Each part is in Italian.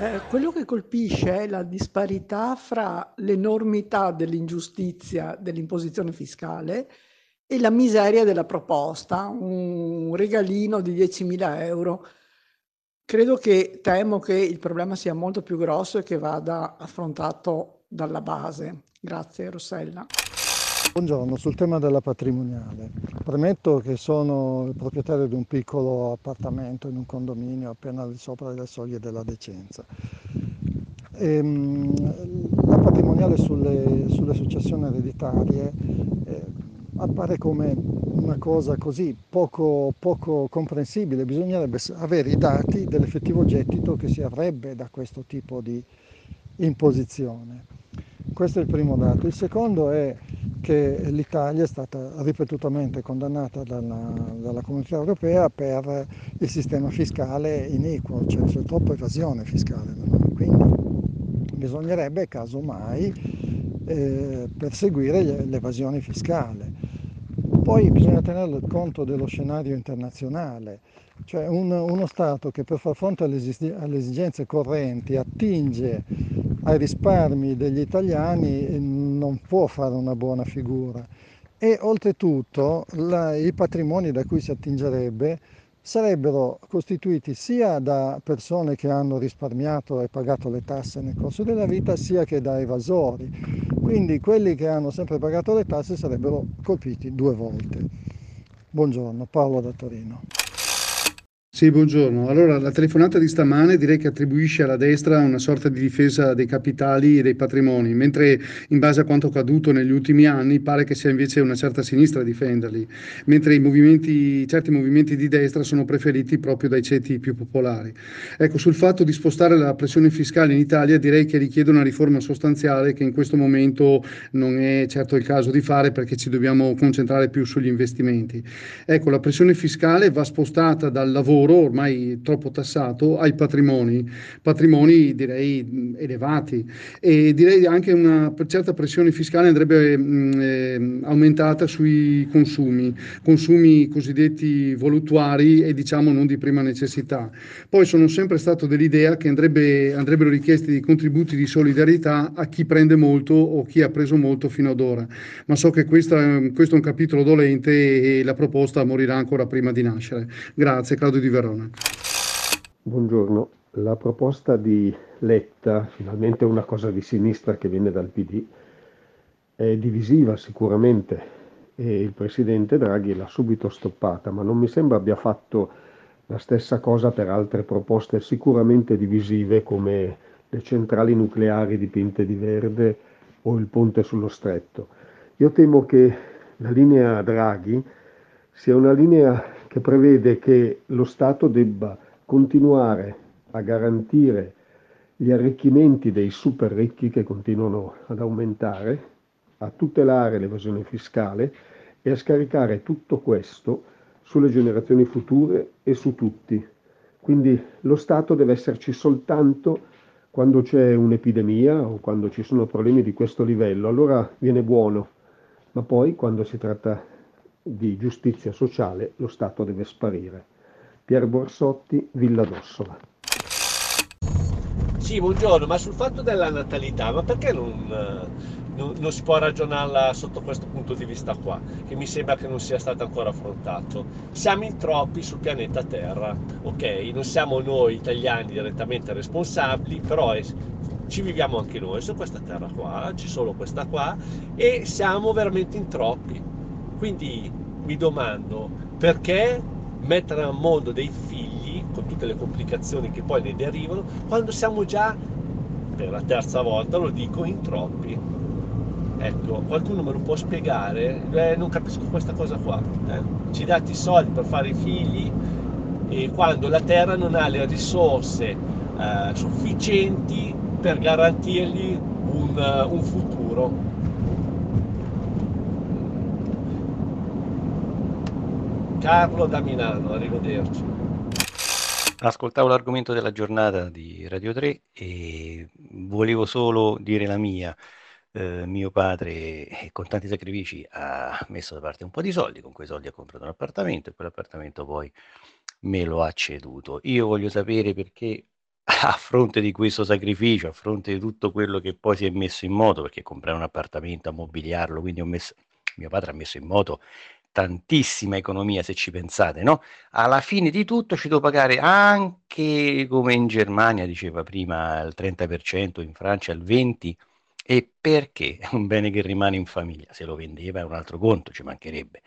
Eh, quello che colpisce è la disparità fra l'enormità dell'ingiustizia dell'imposizione fiscale e la miseria della proposta, un regalino di 10.000 euro. Credo che temo che il problema sia molto più grosso e che vada affrontato dalla base. Grazie Rossella. Buongiorno, sul tema della patrimoniale. Premetto che sono il proprietario di un piccolo appartamento in un condominio appena al di sopra delle soglie della decenza. E, ehm, la patrimoniale sulle, sulle successioni ereditarie eh, appare come una cosa così poco, poco comprensibile, bisognerebbe avere i dati dell'effettivo gettito che si avrebbe da questo tipo di imposizione. Questo è il primo dato. Il secondo è che l'Italia è stata ripetutamente condannata dalla, dalla comunità europea per il sistema fiscale iniquo, cioè c'è troppa evasione fiscale. Quindi bisognerebbe casomai eh, perseguire l'evasione fiscale. Poi bisogna tenere conto dello scenario internazionale, cioè un, uno Stato che per far fronte alle, alle esigenze correnti attinge ai risparmi degli italiani eh, non può fare una buona figura e oltretutto la, i patrimoni da cui si attingerebbe sarebbero costituiti sia da persone che hanno risparmiato e pagato le tasse nel corso della vita, sia che da evasori. Quindi quelli che hanno sempre pagato le tasse sarebbero colpiti due volte. Buongiorno, Paolo da Torino. Sì, buongiorno. Allora, la telefonata di stamane direi che attribuisce alla destra una sorta di difesa dei capitali e dei patrimoni, mentre in base a quanto accaduto negli ultimi anni pare che sia invece una certa sinistra a difenderli, mentre movimenti, certi movimenti di destra sono preferiti proprio dai ceti più popolari. Ecco, sul fatto di spostare la pressione fiscale in Italia direi che richiede una riforma sostanziale che in questo momento non è certo il caso di fare perché ci dobbiamo concentrare più sugli investimenti. Ecco, la pressione fiscale va spostata dal lavoro lavoro ormai troppo tassato ai patrimoni, patrimoni direi elevati e direi anche una certa pressione fiscale andrebbe mh, eh, aumentata sui consumi, consumi cosiddetti voluttuari e diciamo non di prima necessità. Poi sono sempre stato dell'idea che andrebbe, andrebbero richiesti dei contributi di solidarietà a chi prende molto o chi ha preso molto fino ad ora, ma so che questa, questo è un capitolo dolente e la proposta morirà ancora prima di nascere. Grazie Claudio Di Verona. Buongiorno, la proposta di Letta, finalmente una cosa di sinistra che viene dal PD, è divisiva sicuramente e il presidente Draghi l'ha subito stoppata, ma non mi sembra abbia fatto la stessa cosa per altre proposte sicuramente divisive come le centrali nucleari dipinte di verde o il ponte sullo stretto. Io temo che la linea Draghi sia una linea che prevede che lo Stato debba continuare a garantire gli arricchimenti dei super ricchi che continuano ad aumentare, a tutelare l'evasione fiscale e a scaricare tutto questo sulle generazioni future e su tutti. Quindi lo Stato deve esserci soltanto quando c'è un'epidemia o quando ci sono problemi di questo livello, allora viene buono, ma poi quando si tratta di giustizia sociale lo Stato deve sparire. Pier Borsotti, Villa d'Ossola. Sì, buongiorno, ma sul fatto della natalità, ma perché non, non, non, si può ragionarla sotto questo punto di vista qua, che mi sembra che non sia stato ancora affrontato? Siamo in troppi sul pianeta Terra, ok? Non siamo noi italiani direttamente responsabili, però è, ci viviamo anche noi su questa terra qua, ci sono questa qua, e siamo veramente in troppi quindi mi domando perché mettere al mondo dei figli con tutte le complicazioni che poi ne derivano quando siamo già per la terza volta lo dico in troppi? Ecco qualcuno me lo può spiegare? Eh, non capisco questa cosa qua eh. ci date i soldi per fare i figli? E quando la terra non ha le risorse eh, sufficienti per garantirgli un, uh, un futuro Carlo da Milano, arrivederci. Ascoltavo l'argomento della giornata di Radio 3 e volevo solo dire la mia. Eh, mio padre, eh, con tanti sacrifici, ha messo da parte un po' di soldi, con quei soldi ha comprato un appartamento e quell'appartamento poi me lo ha ceduto. Io voglio sapere perché a fronte di questo sacrificio, a fronte di tutto quello che poi si è messo in moto, perché comprare un appartamento, ammobiliarlo, quindi messo, mio padre ha messo in moto tantissima economia se ci pensate, no? Alla fine di tutto ci devo pagare anche come in Germania, diceva prima, il 30%, in Francia il 20%, e perché è un bene che rimane in famiglia? Se lo vendeva è un altro conto, ci mancherebbe.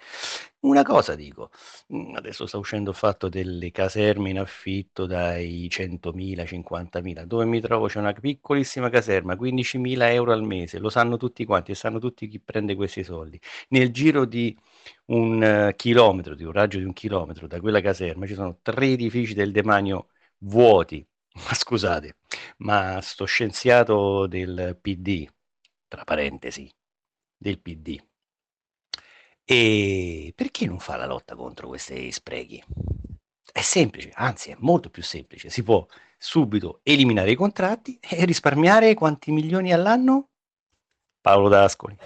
Una cosa dico, mm, adesso sta uscendo il fatto delle caserme in affitto dai 100.000, 50.000, dove mi trovo c'è una piccolissima caserma, 15.000 euro al mese, lo sanno tutti quanti e sanno tutti chi prende questi soldi. Nel giro di un uh, chilometro, di un raggio di un chilometro da quella caserma ci sono tre edifici del demanio vuoti, ma scusate, ma sto scienziato del PD, tra parentesi, del PD, e perché non fa la lotta contro questi sprechi? È semplice, anzi è molto più semplice, si può subito eliminare i contratti e risparmiare quanti milioni all'anno? Paolo D'Ascoli.